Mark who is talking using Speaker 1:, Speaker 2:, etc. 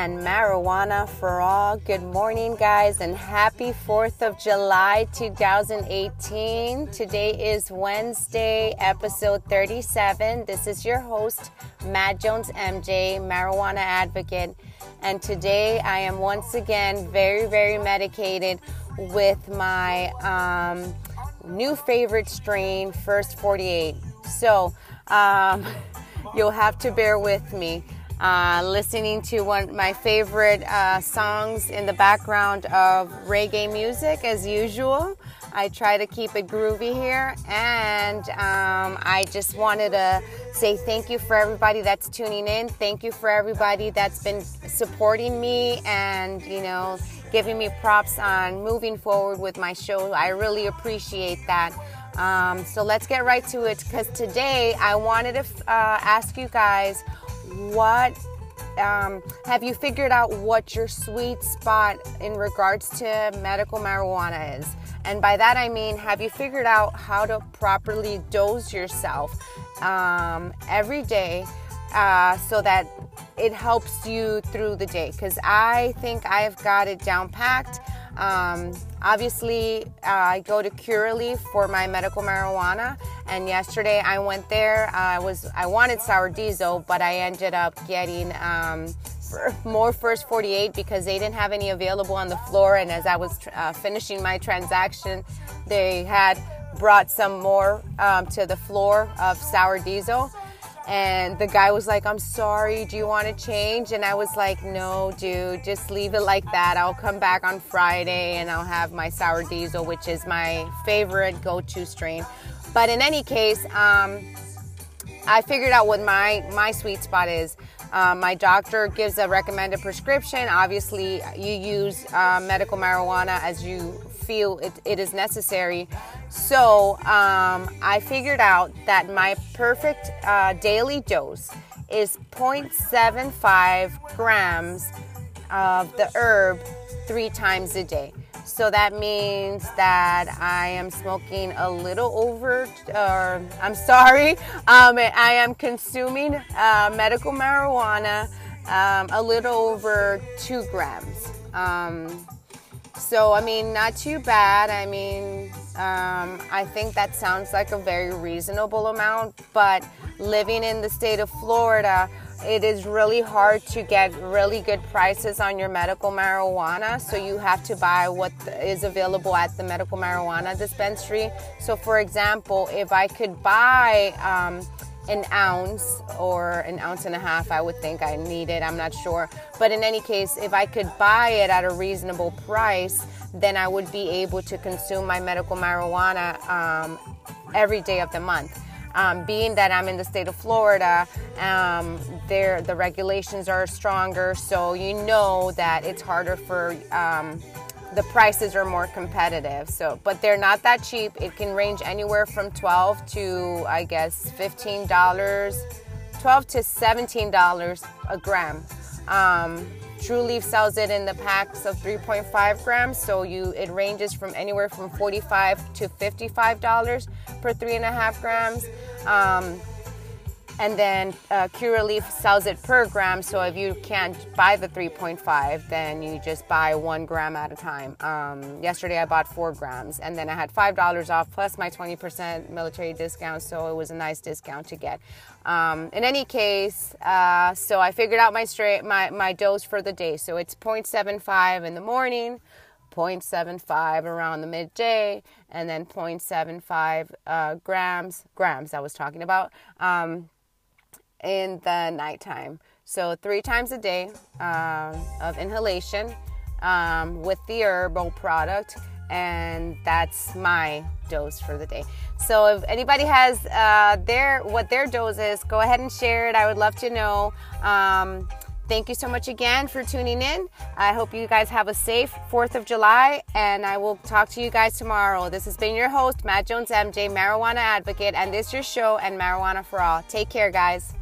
Speaker 1: and marijuana for all. Good morning, guys, and happy 4th of July 2018. Today is Wednesday, episode 37. This is your host, Matt Jones MJ, marijuana advocate, and today I am once again very, very medicated with my um, new favorite strain, First 48. So, um, you'll have to bear with me uh, listening to one of my favorite uh, songs in the background of reggae music as usual. I try to keep it groovy here, and um, I just wanted to say thank you for everybody that's tuning in. Thank you for everybody that's been supporting me and you know giving me props on moving forward with my show. I really appreciate that. Um, so let's get right to it because today I wanted to uh, ask you guys what um, have you figured out what your sweet spot in regards to medical marijuana is? And by that I mean, have you figured out how to properly dose yourself um, every day uh, so that it helps you through the day? Because I think I've got it down packed. Um, obviously, uh, I go to Curaleaf for my medical marijuana, and yesterday I went there. I was I wanted sour diesel, but I ended up getting um, more First 48 because they didn't have any available on the floor. And as I was uh, finishing my transaction, they had brought some more um, to the floor of sour diesel and the guy was like, I'm sorry, do you want to change? And I was like, no, dude, just leave it like that. I'll come back on Friday and I'll have my sour diesel, which is my favorite go to strain. But in any case, um, I figured out what my, my sweet spot is. Um, my doctor gives a recommended prescription. Obviously, you use uh, medical marijuana as you feel it, it is necessary. So um, I figured out that my perfect uh, daily dose is 0.75 grams of the herb three times a day. So that means that I am smoking a little over, or I'm sorry, um, I am consuming uh, medical marijuana um, a little over two grams. Um, so, I mean, not too bad. I mean, um, I think that sounds like a very reasonable amount, but living in the state of Florida, it is really hard to get really good prices on your medical marijuana. So you have to buy what is available at the medical marijuana dispensary. So, for example, if I could buy um, an ounce or an ounce and a half, I would think I need it. I'm not sure. But in any case, if I could buy it at a reasonable price, then I would be able to consume my medical marijuana um, every day of the month. Um, being that I'm in the state of Florida, um, there the regulations are stronger, so you know that it's harder for um, the prices are more competitive. So, but they're not that cheap. It can range anywhere from 12 to I guess $15, 12 to $17 a gram. Um, Leaf sells it in the packs of 3.5 grams, so you it ranges from anywhere from 45 to 55 dollars per three and a half grams. Um, and then uh, Curaleaf sells it per gram. So if you can't buy the 3.5, then you just buy one gram at a time. Um, yesterday I bought four grams, and then I had five dollars off plus my 20% military discount. So it was a nice discount to get. Um, in any case, uh, so I figured out my straight my my dose for the day. So it's 0.75 in the morning. 0.75 around the midday and then 0.75 uh, grams grams I was talking about um, in the nighttime. So, three times a day um, of inhalation um, with the herbal product, and that's my dose for the day. So, if anybody has uh, their what their dose is, go ahead and share it. I would love to know. Um, thank you so much again for tuning in. I hope you guys have a safe 4th of July, and I will talk to you guys tomorrow. This has been your host, Matt Jones MJ, marijuana advocate, and this is your show and Marijuana for All. Take care, guys.